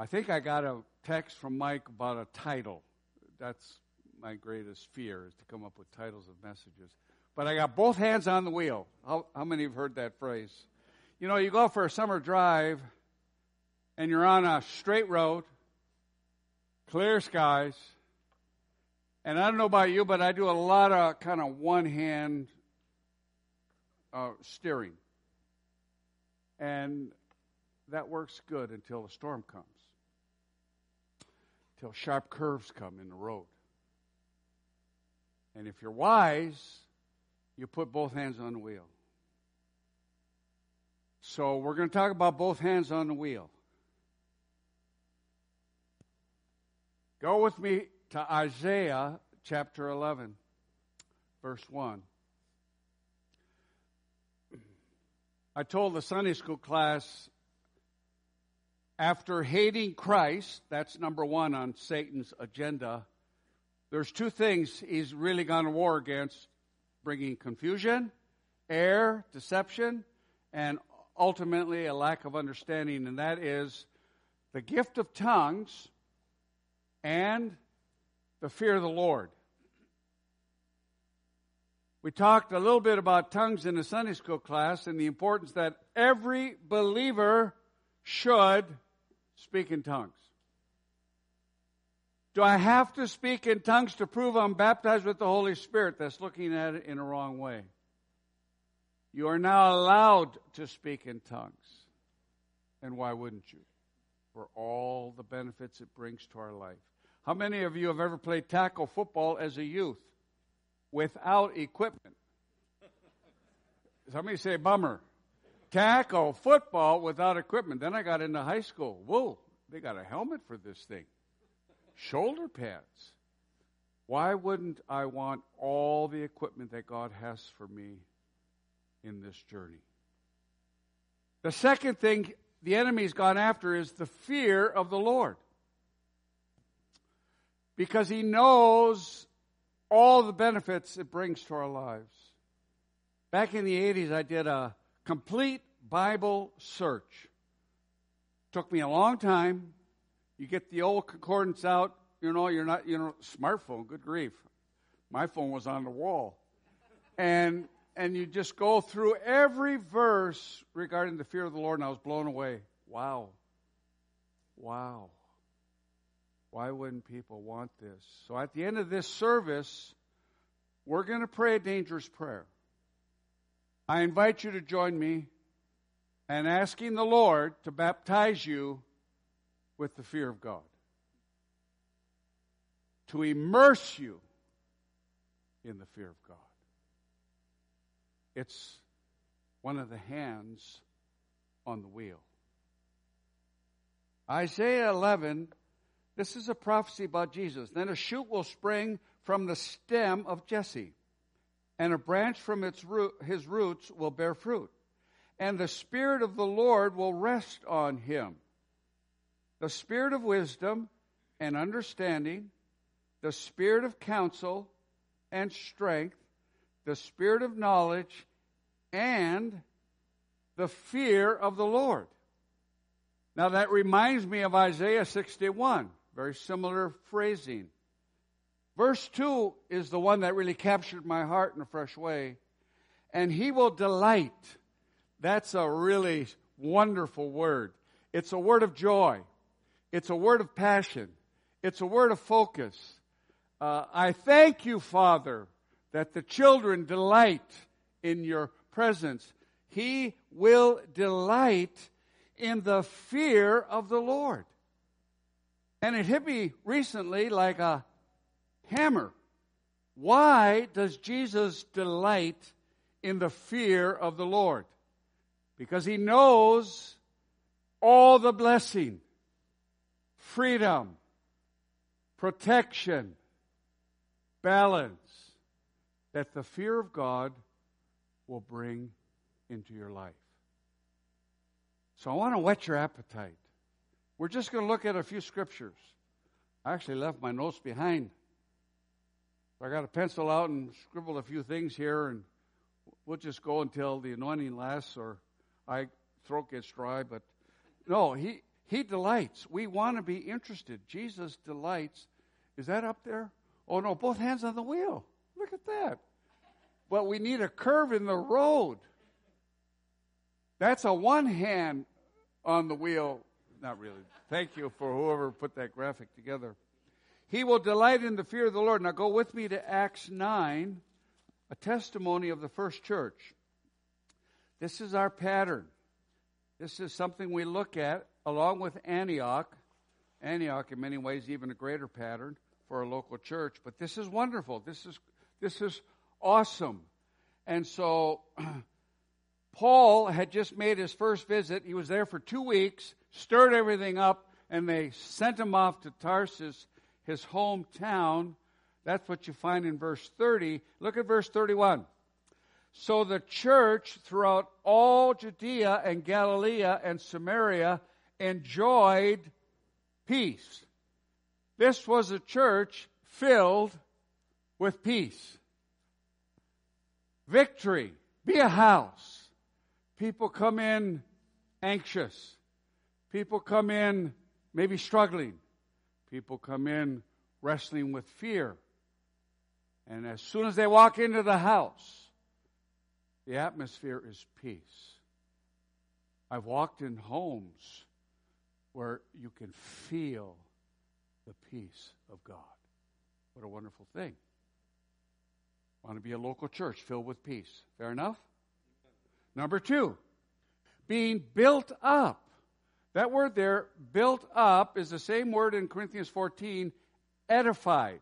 I think I got a text from Mike about a title. That's my greatest fear is to come up with titles of messages. But I got both hands on the wheel. How, how many have heard that phrase? You know, you go for a summer drive and you're on a straight road, clear skies, and I don't know about you, but I do a lot of kind of one hand uh, steering. And that works good until the storm comes, until sharp curves come in the road. And if you're wise, you put both hands on the wheel. So we're going to talk about both hands on the wheel. Go with me to Isaiah chapter 11, verse 1. I told the Sunday school class after hating Christ, that's number one on Satan's agenda, there's two things he's really gone to war against bringing confusion, error, deception, and ultimately a lack of understanding, and that is the gift of tongues and the fear of the Lord. We talked a little bit about tongues in the Sunday school class and the importance that every believer should speak in tongues. Do I have to speak in tongues to prove I'm baptized with the Holy Spirit? That's looking at it in a wrong way. You are now allowed to speak in tongues. And why wouldn't you? For all the benefits it brings to our life. How many of you have ever played tackle football as a youth? without equipment. Somebody say bummer. Tackle football without equipment. Then I got into high school. Whoa, they got a helmet for this thing. Shoulder pads. Why wouldn't I want all the equipment that God has for me in this journey? The second thing the enemy's gone after is the fear of the Lord. Because he knows all the benefits it brings to our lives. Back in the 80s, I did a complete Bible search. Took me a long time. You get the old concordance out, you know, you're not, you know, smartphone, good grief. My phone was on the wall. And and you just go through every verse regarding the fear of the Lord, and I was blown away. Wow. Wow. Why wouldn't people want this? So at the end of this service, we're going to pray a dangerous prayer. I invite you to join me in asking the Lord to baptize you with the fear of God, to immerse you in the fear of God. It's one of the hands on the wheel. Isaiah 11 this is a prophecy about Jesus. Then a shoot will spring from the stem of Jesse, and a branch from its root, his roots will bear fruit. And the Spirit of the Lord will rest on him the Spirit of wisdom and understanding, the Spirit of counsel and strength, the Spirit of knowledge, and the fear of the Lord. Now that reminds me of Isaiah 61. Very similar phrasing. Verse 2 is the one that really captured my heart in a fresh way. And he will delight. That's a really wonderful word. It's a word of joy. It's a word of passion. It's a word of focus. Uh, I thank you, Father, that the children delight in your presence. He will delight in the fear of the Lord. And it hit me recently like a hammer. Why does Jesus delight in the fear of the Lord? Because he knows all the blessing, freedom, protection, balance that the fear of God will bring into your life. So I want to whet your appetite. We're just going to look at a few scriptures. I actually left my notes behind. I got a pencil out and scribbled a few things here, and we'll just go until the anointing lasts or I throat gets dry. But no, he He delights. We want to be interested. Jesus delights. Is that up there? Oh no, both hands on the wheel. Look at that. But we need a curve in the road. That's a one hand on the wheel. Not really. Thank you for whoever put that graphic together. He will delight in the fear of the Lord. Now go with me to Acts 9, a testimony of the first church. This is our pattern. This is something we look at along with Antioch. Antioch, in many ways, even a greater pattern for a local church. But this is wonderful. This is this is awesome. And so Paul had just made his first visit. He was there for two weeks, stirred everything up, and they sent him off to Tarsus, his hometown. That's what you find in verse 30. Look at verse 31. So the church throughout all Judea and Galilee and Samaria enjoyed peace. This was a church filled with peace. Victory. Be a house. People come in anxious. People come in maybe struggling. People come in wrestling with fear. And as soon as they walk into the house, the atmosphere is peace. I've walked in homes where you can feel the peace of God. What a wonderful thing. Want to be a local church filled with peace. Fair enough? Number two, being built up. That word there, built up, is the same word in Corinthians 14, edified.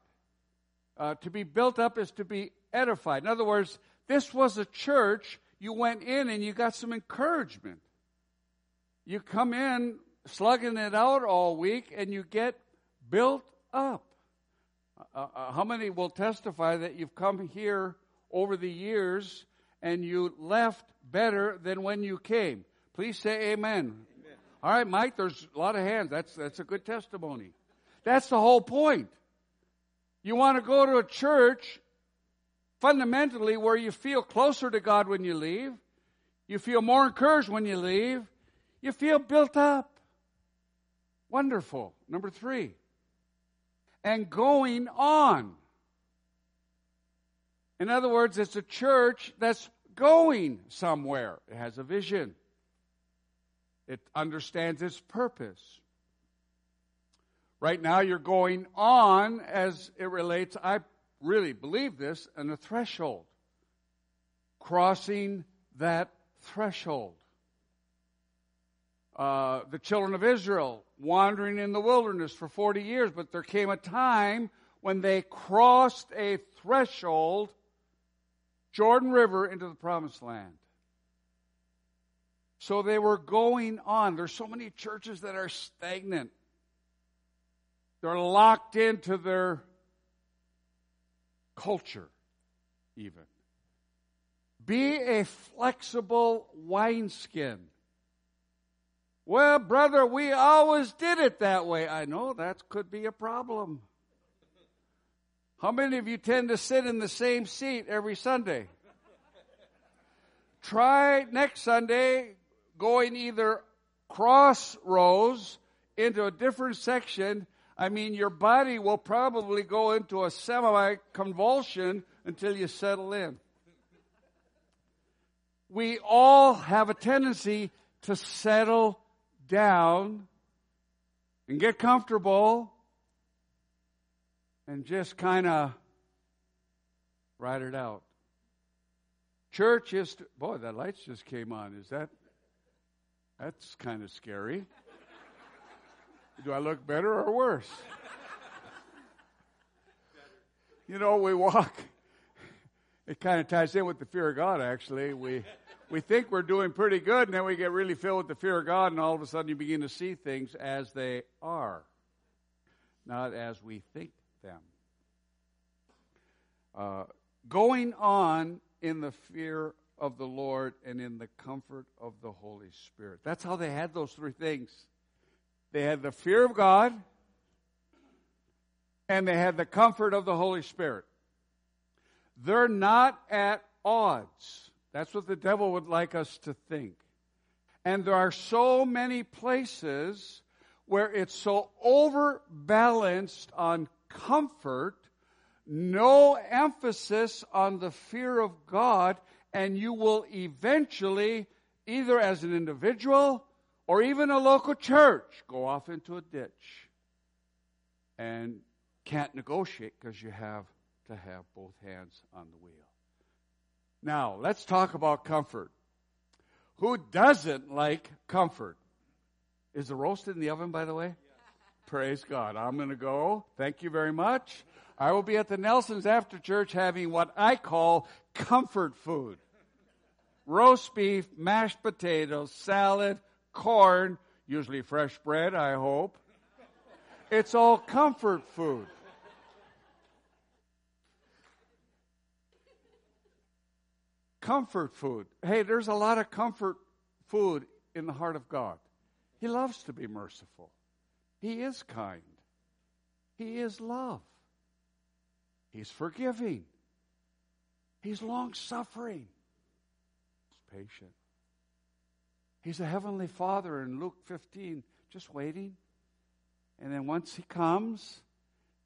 Uh, to be built up is to be edified. In other words, this was a church, you went in and you got some encouragement. You come in slugging it out all week and you get built up. Uh, uh, how many will testify that you've come here over the years and you left better than when you came? Please say amen. All right, Mike, there's a lot of hands. That's, that's a good testimony. That's the whole point. You want to go to a church fundamentally where you feel closer to God when you leave, you feel more encouraged when you leave, you feel built up. Wonderful. Number three, and going on. In other words, it's a church that's going somewhere. It has a vision. It understands its purpose. Right now, you're going on as it relates, I really believe this, and a threshold. Crossing that threshold. Uh, the children of Israel wandering in the wilderness for 40 years, but there came a time when they crossed a threshold, Jordan River, into the promised land. So they were going on. There's so many churches that are stagnant. They're locked into their culture, even. Be a flexible wineskin. Well, brother, we always did it that way. I know that could be a problem. How many of you tend to sit in the same seat every Sunday? Try next Sunday going either cross rows into a different section. I mean, your body will probably go into a semi convulsion until you settle in. We all have a tendency to settle down and get comfortable and just kind of ride it out. Church is, to, boy, that lights just came on. Is that, that's kind of scary. Do I look better or worse? You know, we walk, it kind of ties in with the fear of God, actually. We, we think we're doing pretty good, and then we get really filled with the fear of God, and all of a sudden you begin to see things as they are, not as we think them. Uh, going on in the fear of the Lord and in the comfort of the Holy Spirit. That's how they had those three things. They had the fear of God, and they had the comfort of the Holy Spirit. They're not at odds. That's what the devil would like us to think. And there are so many places where it's so overbalanced on comfort, no emphasis on the fear of God, and you will eventually, either as an individual or even a local church, go off into a ditch and can't negotiate because you have to have both hands on the wheel. Now, let's talk about comfort. Who doesn't like comfort? Is the roast in the oven, by the way? Praise God. I'm going to go. Thank you very much. I will be at the Nelsons after church having what I call comfort food roast beef, mashed potatoes, salad, corn, usually fresh bread, I hope. It's all comfort food. Comfort food. Hey, there's a lot of comfort food in the heart of God. He loves to be merciful. He is kind. He is love. He's forgiving. He's long suffering. Patient. He's a heavenly father in Luke 15, just waiting. And then once he comes,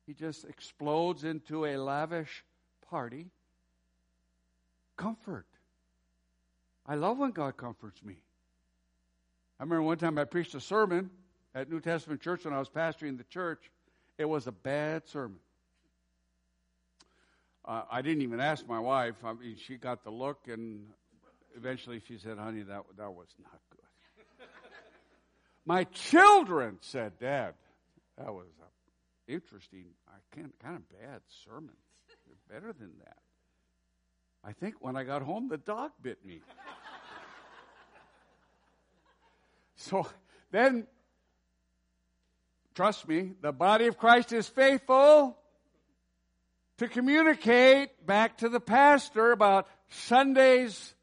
he just explodes into a lavish party. Comfort. I love when God comforts me. I remember one time I preached a sermon at New Testament Church when I was pastoring the church. It was a bad sermon. Uh, I didn't even ask my wife. I mean, she got the look, and eventually she said, "Honey, that that was not good." my children said, "Dad, that was interesting. I can't kind of bad sermon. They're Better than that." I think when I got home, the dog bit me. so then Trust me, the body of Christ is faithful to communicate back to the pastor about Sunday's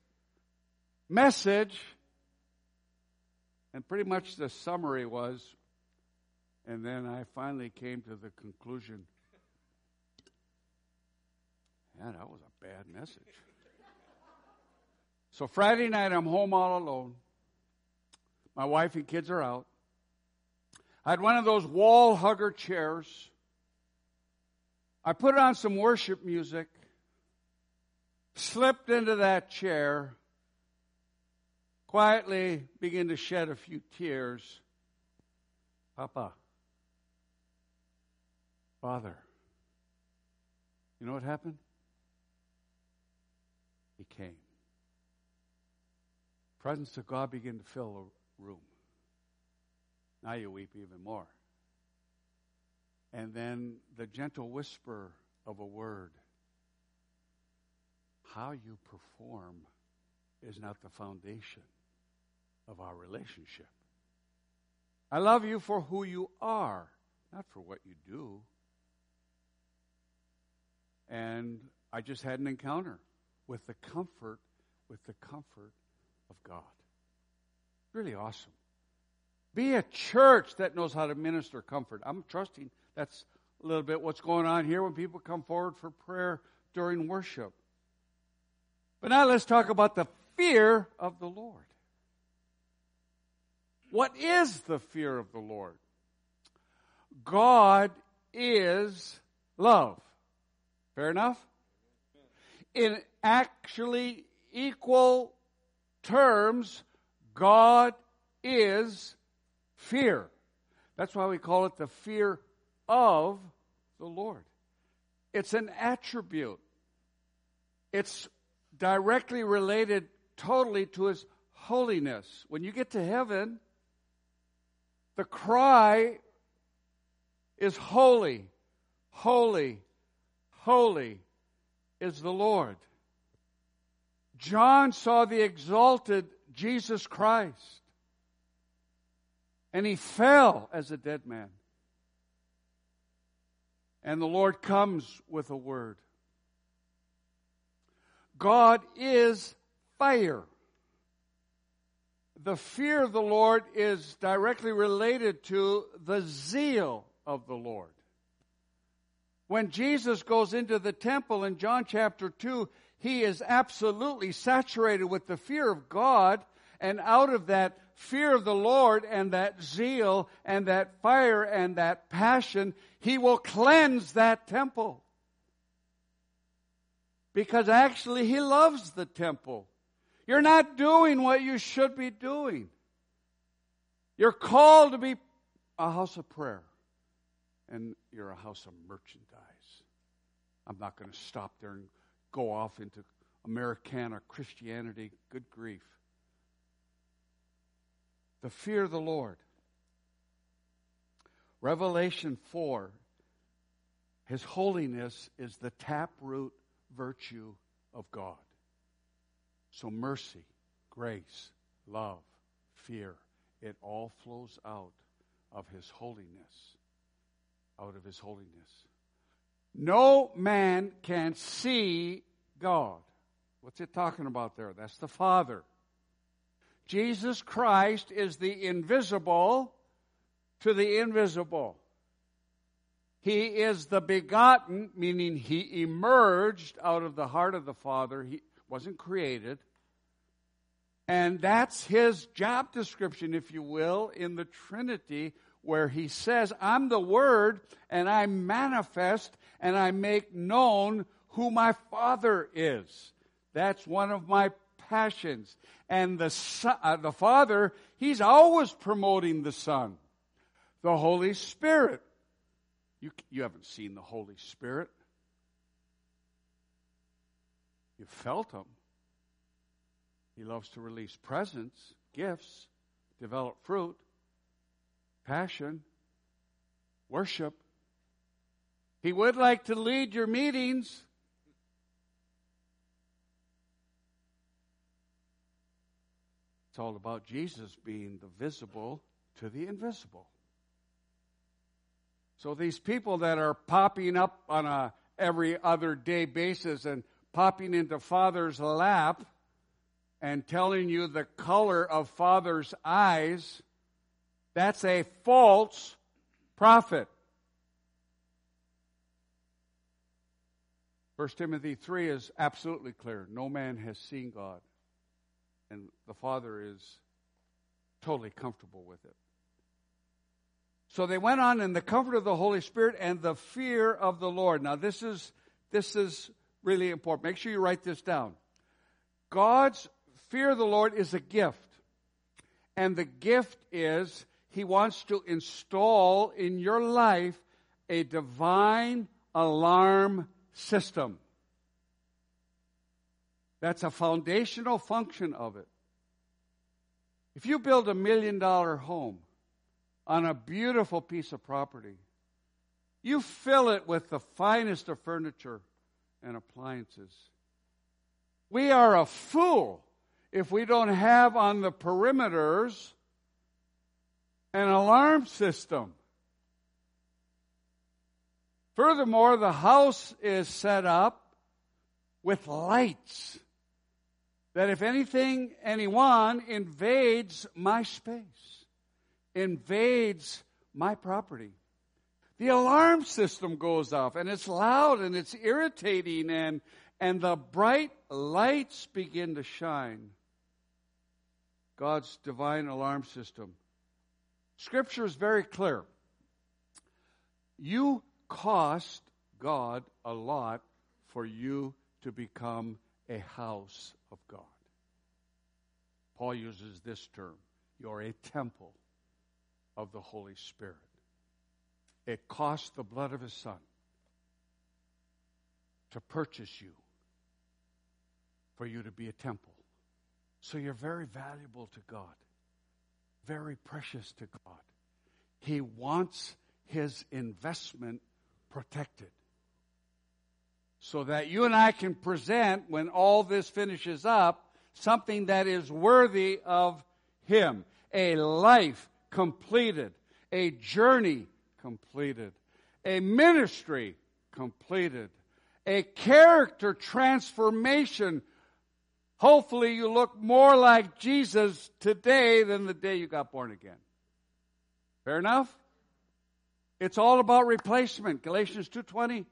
message. And pretty much the summary was, and then I finally came to the conclusion yeah, that was a bad message. So Friday night, I'm home all alone. My wife and kids are out. I had one of those wall hugger chairs. I put on some worship music, slipped into that chair, quietly begin to shed a few tears. Papa, Father, you know what happened? He came. Presence of God began to fill the room. Now you weep even more. And then the gentle whisper of a word. How you perform is not the foundation of our relationship. I love you for who you are, not for what you do. And I just had an encounter with the comfort, with the comfort of God. Really awesome. Be a church that knows how to minister comfort. I'm trusting that's a little bit what's going on here when people come forward for prayer during worship. But now let's talk about the fear of the Lord. What is the fear of the Lord? God is love. Fair enough? In actually equal terms, God is fear. That's why we call it the fear of the Lord. It's an attribute. It's directly related totally to his holiness. When you get to heaven, the cry is holy, holy, holy is the Lord. John saw the exalted Jesus Christ and he fell as a dead man. And the Lord comes with a word. God is fire. The fear of the Lord is directly related to the zeal of the Lord. When Jesus goes into the temple in John chapter 2, he is absolutely saturated with the fear of God, and out of that fear of the Lord and that zeal and that fire and that passion, He will cleanse that temple. Because actually, He loves the temple. You're not doing what you should be doing. You're called to be a house of prayer, and you're a house of merchandise. I'm not going to stop there and go off into Americana Christianity. Good grief. The fear of the Lord. Revelation 4 His holiness is the taproot virtue of God. So mercy, grace, love, fear, it all flows out of His holiness. Out of His holiness. No man can see God. What's it talking about there? That's the Father. Jesus Christ is the invisible to the invisible. He is the begotten, meaning he emerged out of the heart of the Father. He wasn't created. And that's his job description, if you will, in the Trinity, where he says, I'm the Word, and I manifest and I make known who my Father is. That's one of my passions. And the, son, uh, the Father, He's always promoting the Son. The Holy Spirit. You, you haven't seen the Holy Spirit. You felt Him. He loves to release presents, gifts, develop fruit, passion, worship. He would like to lead your meetings. It's all about Jesus being the visible to the invisible. So these people that are popping up on a every other day basis and popping into Father's lap and telling you the color of Father's eyes, that's a false prophet. 1 Timothy 3 is absolutely clear. No man has seen God and the Father is totally comfortable with it. So they went on in the comfort of the Holy Spirit and the fear of the Lord. Now this is this is really important. Make sure you write this down. God's fear of the Lord is a gift. And the gift is he wants to install in your life a divine alarm system. That's a foundational function of it. If you build a million dollar home on a beautiful piece of property, you fill it with the finest of furniture and appliances. We are a fool if we don't have on the perimeters an alarm system. Furthermore, the house is set up with lights that if anything, anyone invades my space, invades my property, the alarm system goes off and it's loud and it's irritating and, and the bright lights begin to shine. God's divine alarm system. Scripture is very clear. You cost God a lot for you to become a house of God. Paul uses this term you're a temple of the Holy Spirit. It cost the blood of his son to purchase you, for you to be a temple. So you're very valuable to God, very precious to God. He wants his investment protected so that you and I can present, when all this finishes up, something that is worthy of Him. A life completed, a journey completed, a ministry completed, a character transformation. Hopefully, you look more like Jesus today than the day you got born again. Fair enough? It's all about replacement. Galatians 2:20.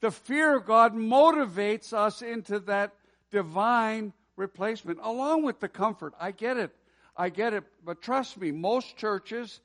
The fear of God motivates us into that divine replacement, along with the comfort. I get it. I get it. But trust me, most churches,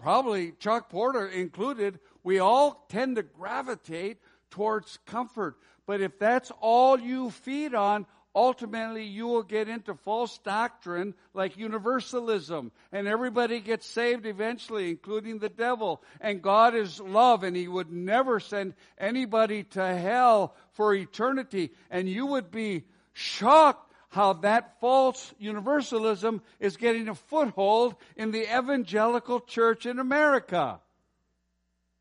probably Chuck Porter included, we all tend to gravitate towards comfort. But if that's all you feed on, ultimately you will get into false doctrine like universalism. And everybody gets saved eventually including the devil. And god is love and he would never send anybody to hell for eternity. And you would be shocked how that false universalism is getting a foothold in the evangelical church in america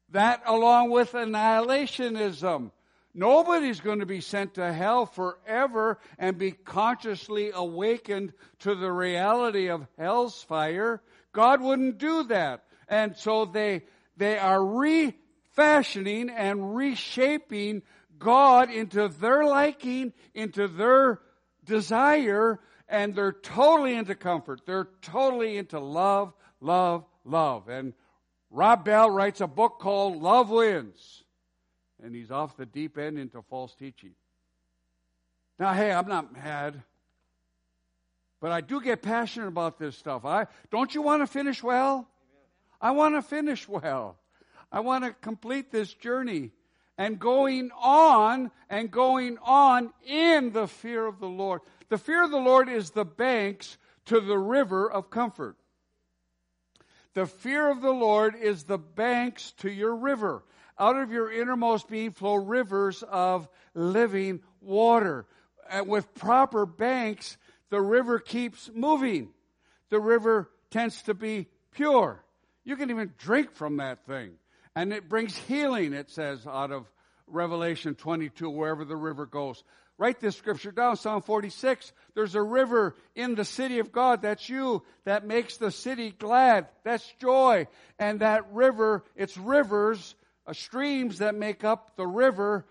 that along with annihilationism Nobody's going to be sent to hell forever and be consciously awakened to the reality of hell's fire. God wouldn't do that. And so they, they are refashioning and reshaping God into their liking, into their desire, and they're totally into comfort. They're totally into love, love, love. And Rob Bell writes a book called Love Wins and he's off the deep end into false teaching. Now, hey, I'm not mad, but I do get passionate about this stuff. I don't you want to finish well? I want to finish well. I want to complete this journey and going on and going on in the fear of the Lord. The fear of the Lord is the banks to the river of comfort. The fear of the Lord is the banks to your river. Out of your innermost being flow rivers of living water. And with proper banks, the river keeps moving. The river tends to be pure. You can even drink from that thing. And it brings healing, it says, out of Revelation 22, wherever the river goes. Write this scripture down, Psalm 46. There's a river in the city of God. That's you. That makes the city glad. That's joy. And that river, it's rivers uh, streams that make up the river,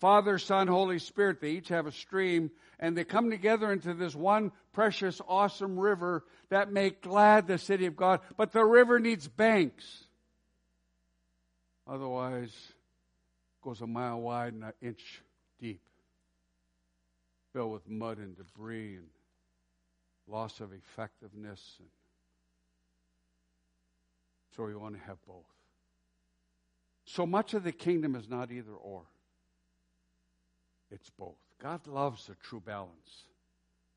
Father, Son, Holy Spirit. They each have a stream, and they come together into this one precious, awesome river that make glad the city of God. But the river needs banks. Otherwise, it goes a mile wide and an inch deep, filled with mud and debris and loss of effectiveness. And so we want to have both. So much of the kingdom is not either or, it's both. God loves a true balance,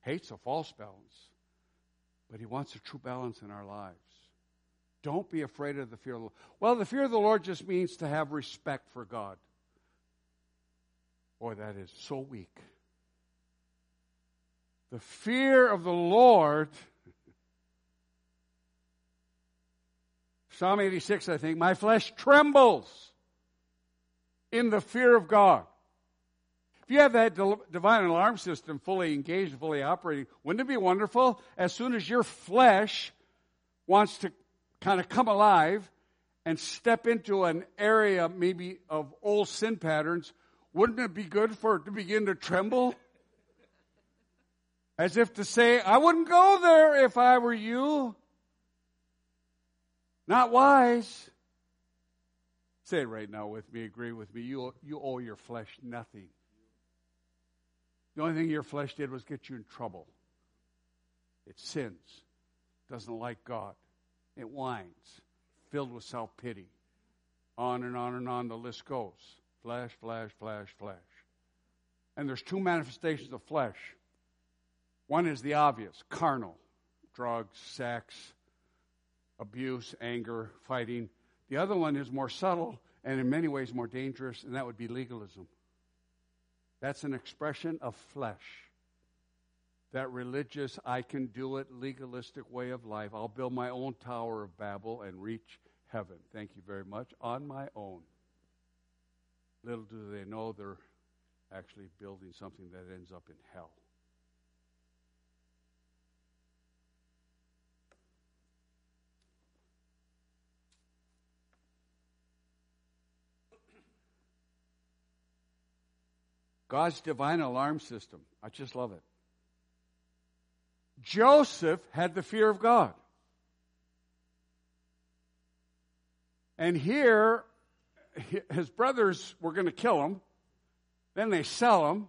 hates a false balance, but He wants a true balance in our lives. Don't be afraid of the fear of the Lord. Well, the fear of the Lord just means to have respect for God. Boy, that is so weak. The fear of the Lord Psalm 86, I think, my flesh trembles in the fear of God. If you have that divine alarm system fully engaged fully operating, wouldn't it be wonderful? As soon as your flesh wants to kind of come alive and step into an area maybe of old sin patterns, wouldn't it be good for it to begin to tremble? As if to say, I wouldn't go there if I were you. Not wise. Say it right now with me, agree with me. You, you owe your flesh nothing. The only thing your flesh did was get you in trouble. It sins, doesn't like God, it whines, filled with self pity. On and on and on the list goes. Flesh, flesh, flesh, flesh. And there's two manifestations of flesh. One is the obvious carnal drugs, sex, abuse, anger, fighting. The other one is more subtle and in many ways more dangerous, and that would be legalism. That's an expression of flesh. That religious, I can do it, legalistic way of life. I'll build my own Tower of Babel and reach heaven. Thank you very much. On my own. Little do they know they're actually building something that ends up in hell. God's divine alarm system. I just love it. Joseph had the fear of God. And here, his brothers were going to kill him. Then they sell him.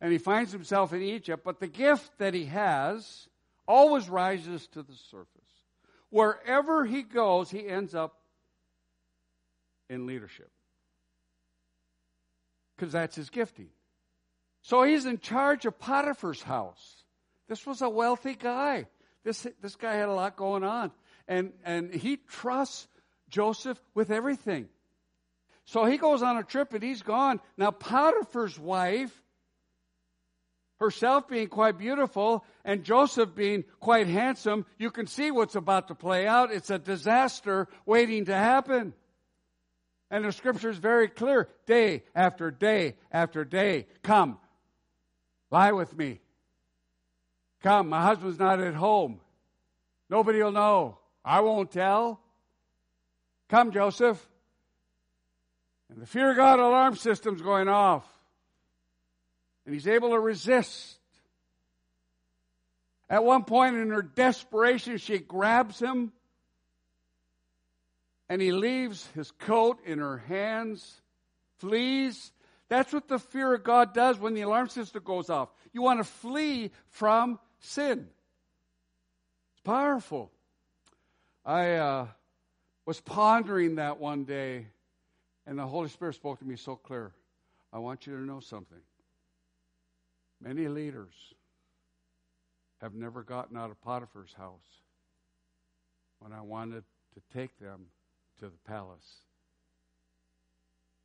And he finds himself in Egypt. But the gift that he has always rises to the surface. Wherever he goes, he ends up in leadership. Because that's his gifting. So he's in charge of Potiphar's house. This was a wealthy guy. This, this guy had a lot going on. And, and he trusts Joseph with everything. So he goes on a trip and he's gone. Now, Potiphar's wife, herself being quite beautiful and Joseph being quite handsome, you can see what's about to play out. It's a disaster waiting to happen. And the scripture is very clear day after day after day. Come, lie with me. Come, my husband's not at home. Nobody will know. I won't tell. Come, Joseph. And the fear of God alarm system's going off. And he's able to resist. At one point in her desperation, she grabs him and he leaves his coat in her hands, flees. That's what the fear of God does when the alarm system goes off. You want to flee from sin. It's powerful. I uh, was pondering that one day, and the Holy Spirit spoke to me so clear. I want you to know something. Many leaders have never gotten out of Potiphar's house when I wanted to take them to the palace.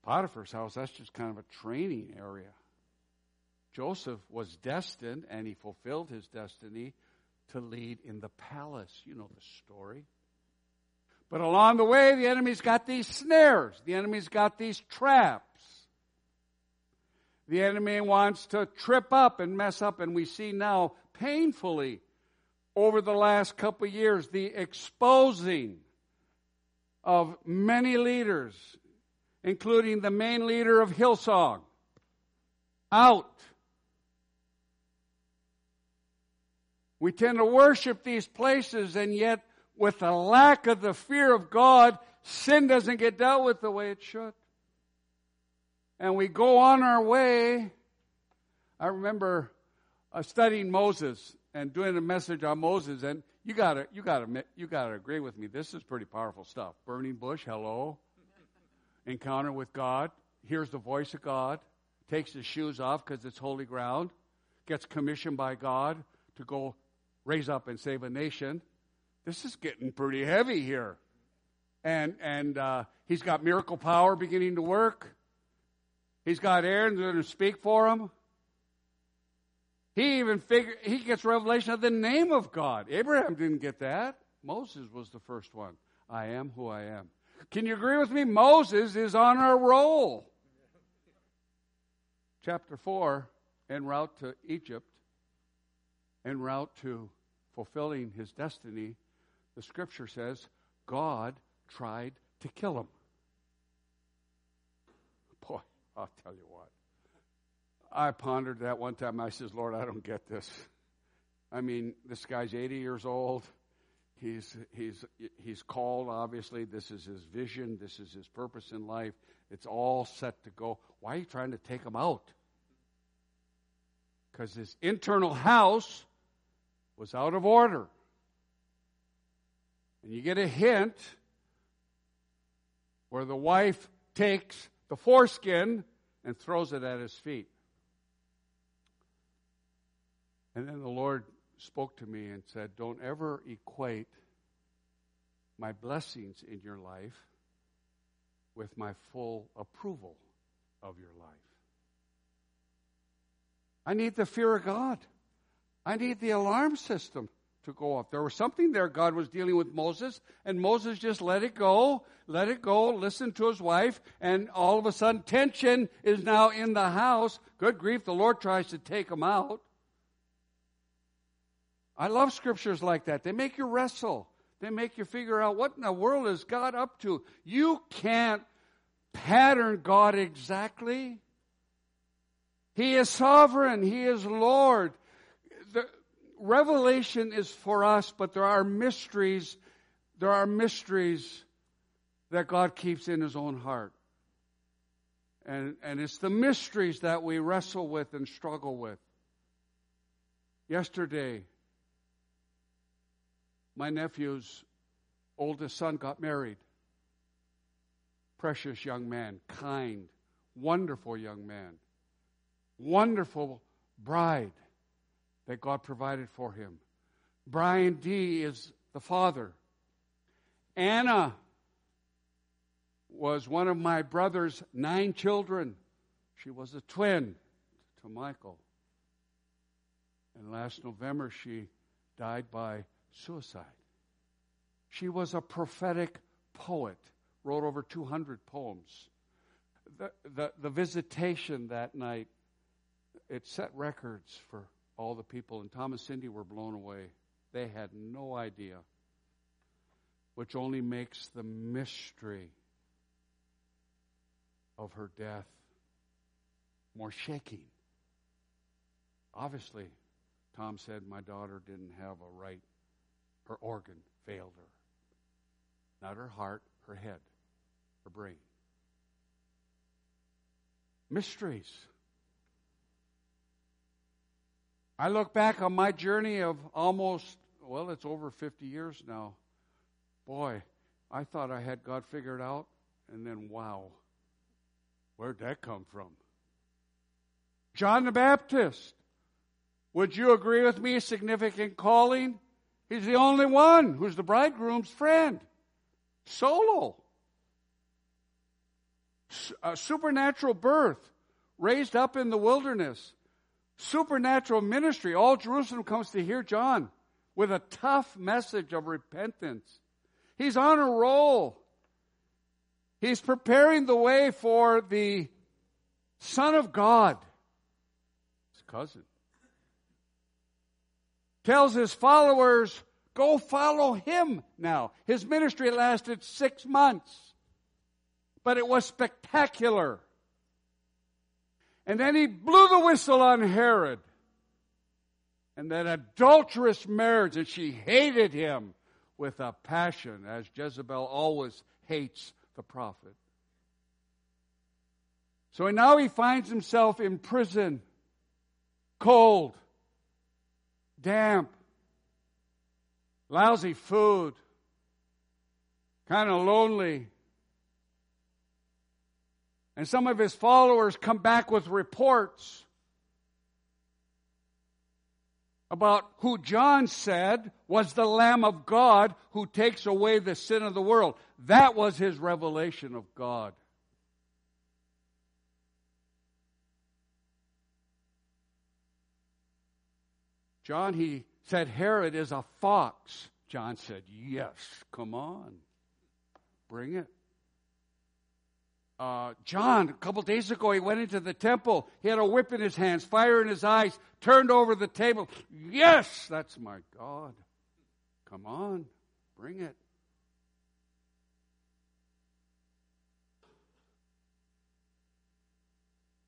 Potiphar's house, that's just kind of a training area. Joseph was destined, and he fulfilled his destiny to lead in the palace. You know the story. But along the way, the enemy's got these snares. The enemy's got these traps. The enemy wants to trip up and mess up, and we see now painfully over the last couple of years the exposing of many leaders, including the main leader of Hillsong, out. We tend to worship these places, and yet, with the lack of the fear of God, sin doesn't get dealt with the way it should. And we go on our way. I remember uh, studying Moses and doing a message on Moses, and you gotta, you gotta, you gotta agree with me. This is pretty powerful stuff. Burning bush, hello. Encounter with God. Hears the voice of God. Takes his shoes off because it's holy ground. Gets commissioned by God to go raise up and save a nation. This is getting pretty heavy here. And, and uh, he's got miracle power beginning to work. He's got Aaron going to speak for him. He even figure he gets revelation of the name of God. Abraham didn't get that. Moses was the first one. I am who I am. Can you agree with me? Moses is on a roll. Chapter 4, en route to Egypt, en route to fulfilling his destiny, the scripture says God tried to kill him. Boy, I'll tell you what. I pondered that one time. I says, Lord, I don't get this. I mean, this guy's 80 years old. He's, he's, he's called, obviously. This is his vision. This is his purpose in life. It's all set to go. Why are you trying to take him out? Because his internal house was out of order. And you get a hint where the wife takes the foreskin and throws it at his feet. And then the Lord spoke to me and said, Don't ever equate my blessings in your life with my full approval of your life. I need the fear of God. I need the alarm system to go off. There was something there God was dealing with Moses, and Moses just let it go, let it go, listened to his wife, and all of a sudden tension is now in the house. Good grief, the Lord tries to take him out. I love scriptures like that. They make you wrestle. They make you figure out what in the world is God up to. You can't pattern God exactly. He is sovereign. He is Lord. Revelation is for us, but there are mysteries. There are mysteries that God keeps in His own heart. And, and it's the mysteries that we wrestle with and struggle with. Yesterday, my nephew's oldest son got married. Precious young man, kind, wonderful young man, wonderful bride that God provided for him. Brian D is the father. Anna was one of my brother's nine children. She was a twin to Michael. And last November, she died by suicide. She was a prophetic poet, wrote over 200 poems. The, the, the visitation that night, it set records for all the people, and Tom and Cindy were blown away. They had no idea, which only makes the mystery of her death more shaking. Obviously, Tom said my daughter didn't have a right, her organ failed her. Not her heart, her head, her brain. Mysteries. I look back on my journey of almost, well, it's over 50 years now. Boy, I thought I had God figured out, and then wow, where'd that come from? John the Baptist. Would you agree with me? Significant calling. He's the only one who's the bridegroom's friend. Solo. A supernatural birth, raised up in the wilderness. Supernatural ministry. All Jerusalem comes to hear John with a tough message of repentance. He's on a roll. He's preparing the way for the Son of God, his cousin tells his followers, go follow him now. His ministry lasted six months, but it was spectacular. And then he blew the whistle on Herod. And that adulterous marriage, and she hated him with a passion, as Jezebel always hates the prophet. So now he finds himself in prison, cold, damp, lousy food, kind of lonely. And some of his followers come back with reports about who John said was the Lamb of God who takes away the sin of the world. That was his revelation of God. John, he said, Herod is a fox. John said, Yes, come on, bring it. Uh, John, a couple days ago, he went into the temple. He had a whip in his hands, fire in his eyes, turned over the table. Yes, that's my God. Come on, bring it.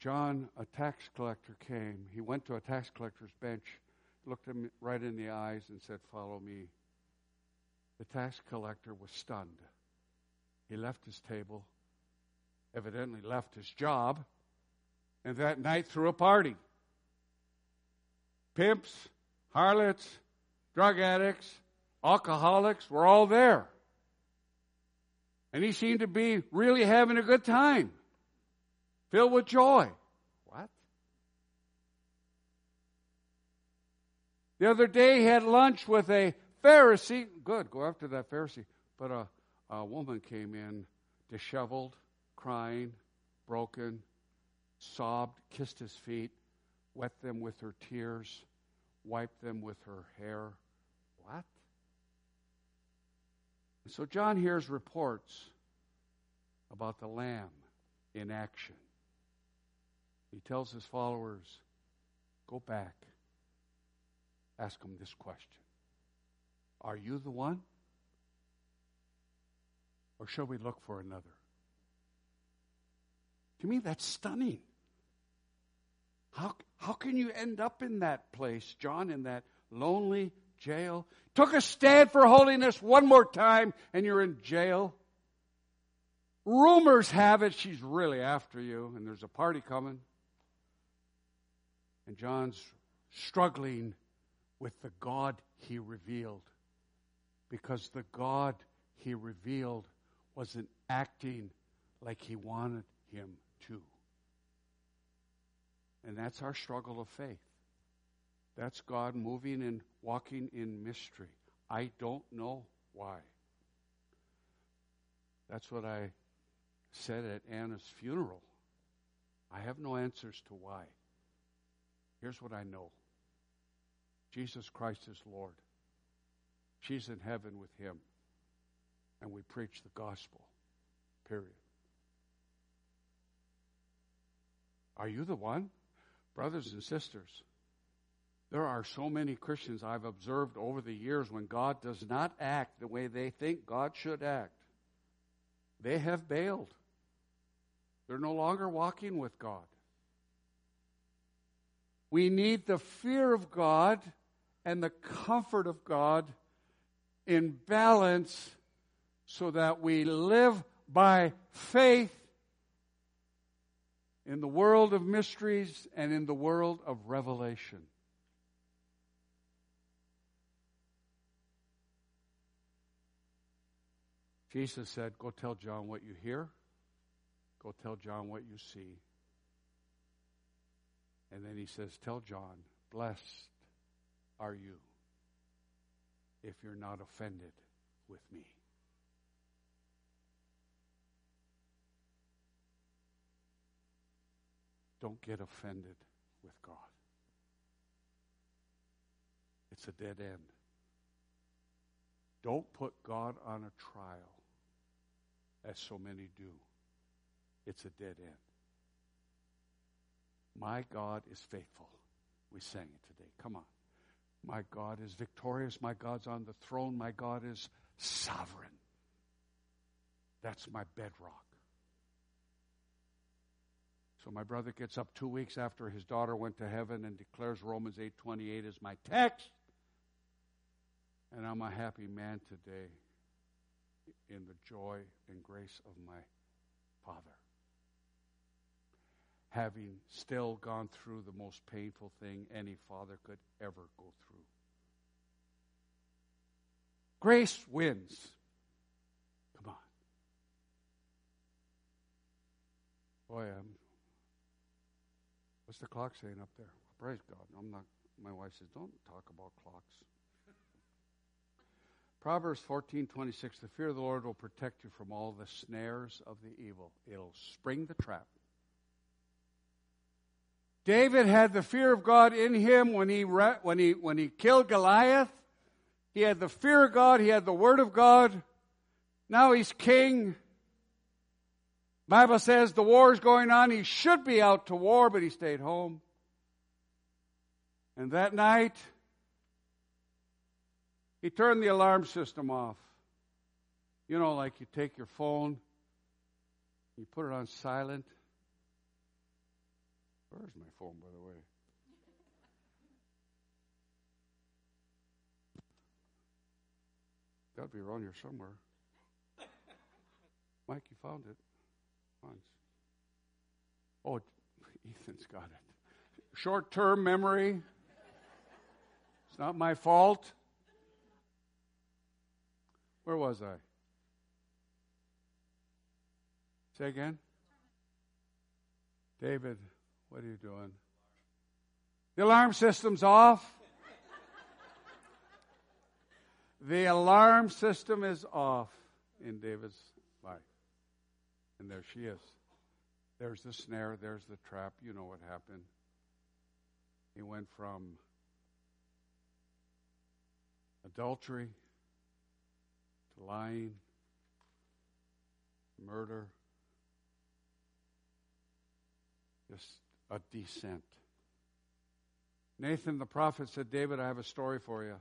John, a tax collector, came. He went to a tax collector's bench looked him right in the eyes and said, Follow me. The tax collector was stunned. He left his table, evidently left his job, and that night threw a party. Pimps, harlots, drug addicts, alcoholics were all there. And he seemed to be really having a good time, filled with joy. What? The other day, he had lunch with a Pharisee. Good, go after that Pharisee. But a, a woman came in, disheveled, crying, broken, sobbed, kissed his feet, wet them with her tears, wiped them with her hair. What? So John hears reports about the Lamb in action. He tells his followers, Go back ask him this question Are you the one? Or shall we look for another? To me, that's stunning. How, how can you end up in that place, John, in that lonely jail? Took a stand for holiness one more time, and you're in jail. Rumors have it she's really after you, and there's a party coming. And John's struggling with the God he revealed. because the God he revealed wasn't acting like he wanted him to. And that's our struggle of faith. That's God moving and walking in mystery. I don't know why. That's what I said at Anna's funeral. I have no answers to why. Here's what I know Jesus Christ is Lord. She's in heaven with him. And we preach the gospel. Period. Are you the one? Brothers and sisters, there are so many Christians I've observed over the years when God does not act the way they think God should act. They have bailed. They're no longer walking with God. We need the fear of God and the comfort of God in balance so that we live by faith in the world of mysteries and in the world of revelation. Jesus said, Go tell John what you hear, go tell John what you see. And then he says, Tell John, blessed are you if you're not offended with me. Don't get offended with God. It's a dead end. Don't put God on a trial, as so many do. It's a dead end. My God is faithful. We sang it today. Come on. My God is victorious. My God's on the throne. My God is sovereign. That's my bedrock. So my brother gets up two weeks after his daughter went to heaven and declares Romans 8:28 as my text. And I'm a happy man today in the joy and grace of my Father. Having still gone through the most painful thing any father could ever go through. Grace wins. Come on. Boy, I'm What's the clock saying up there? Praise God. I'm not, my wife says, don't talk about clocks. Proverbs 14, 26, the fear of the Lord will protect you from all the snares of the evil. It'll spring the trap. David had the fear of God in him when he, re- when he, when he killed Goliath. He had the fear of God. He had the word of God. Now he's king. Bible says the war is going on. He should be out to war, but he stayed home. And that night, he turned the alarm system off. You know, like you take your phone, you put it on silent. Where's my phone, by the way? Got to be around here somewhere. Mike, you found it. Oh, Ethan's got it. Short term memory. It's not my fault. Where was I? Say again? David, what are you doing? The alarm system's off. the alarm system is off in David's. And there she is. There's the snare, there's the trap. You know what happened. He went from adultery to lying, murder, just a descent. Nathan the prophet said, David, I have a story for you.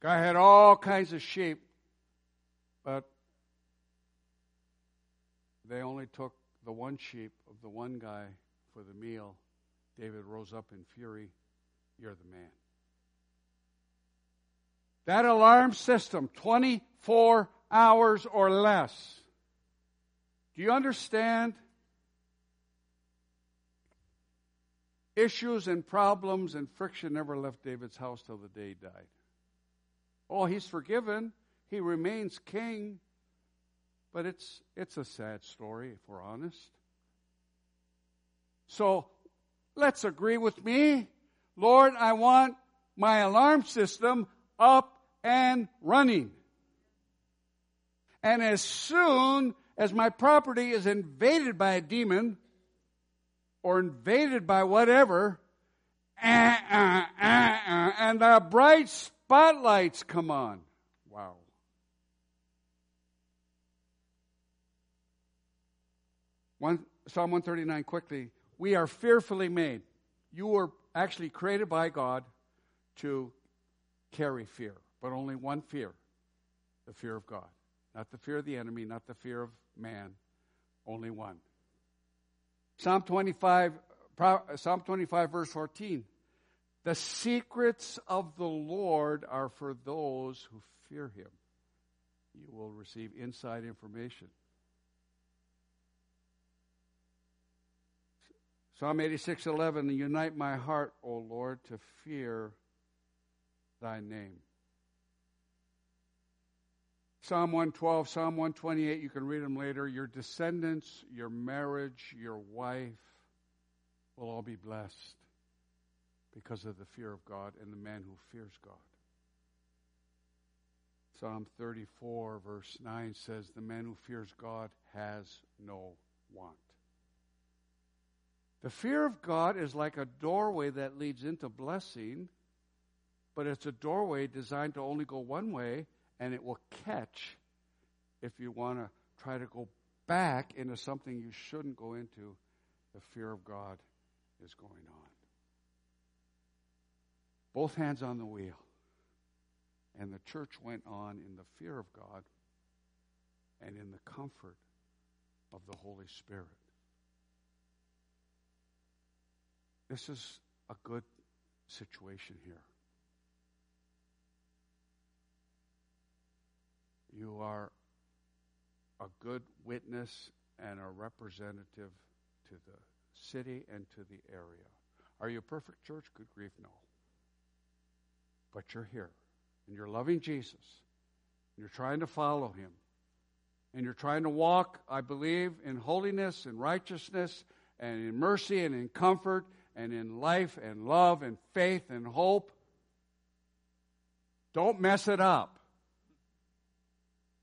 Guy had all kinds of sheep, but they only took the one sheep of the one guy for the meal. David rose up in fury. You're the man. That alarm system, 24 hours or less. Do you understand? Issues and problems and friction never left David's house till the day he died. Oh, he's forgiven. He remains king. But it's, it's a sad story, if we're honest. So let's agree with me. Lord, I want my alarm system up and running. And as soon as my property is invaded by a demon or invaded by whatever, uh, uh, uh, and the bright spotlights come on. Wow. One, Psalm 139 quickly. We are fearfully made. You were actually created by God to carry fear, but only one fear the fear of God. Not the fear of the enemy, not the fear of man, only one. Psalm 25, Psalm 25, verse 14. The secrets of the Lord are for those who fear him. You will receive inside information. Psalm 86 11, unite my heart, O Lord, to fear thy name. Psalm 112, Psalm 128, you can read them later. Your descendants, your marriage, your wife will all be blessed because of the fear of God and the man who fears God. Psalm 34, verse 9 says, The man who fears God has no want. The fear of God is like a doorway that leads into blessing, but it's a doorway designed to only go one way, and it will catch if you want to try to go back into something you shouldn't go into. The fear of God is going on. Both hands on the wheel. And the church went on in the fear of God and in the comfort of the Holy Spirit. This is a good situation here. You are a good witness and a representative to the city and to the area. Are you a perfect church? Good grief, no. But you're here, and you're loving Jesus, you're trying to follow him, and you're trying to walk, I believe, in holiness and righteousness and in mercy and in comfort and in life and love and faith and hope. Don't mess it up.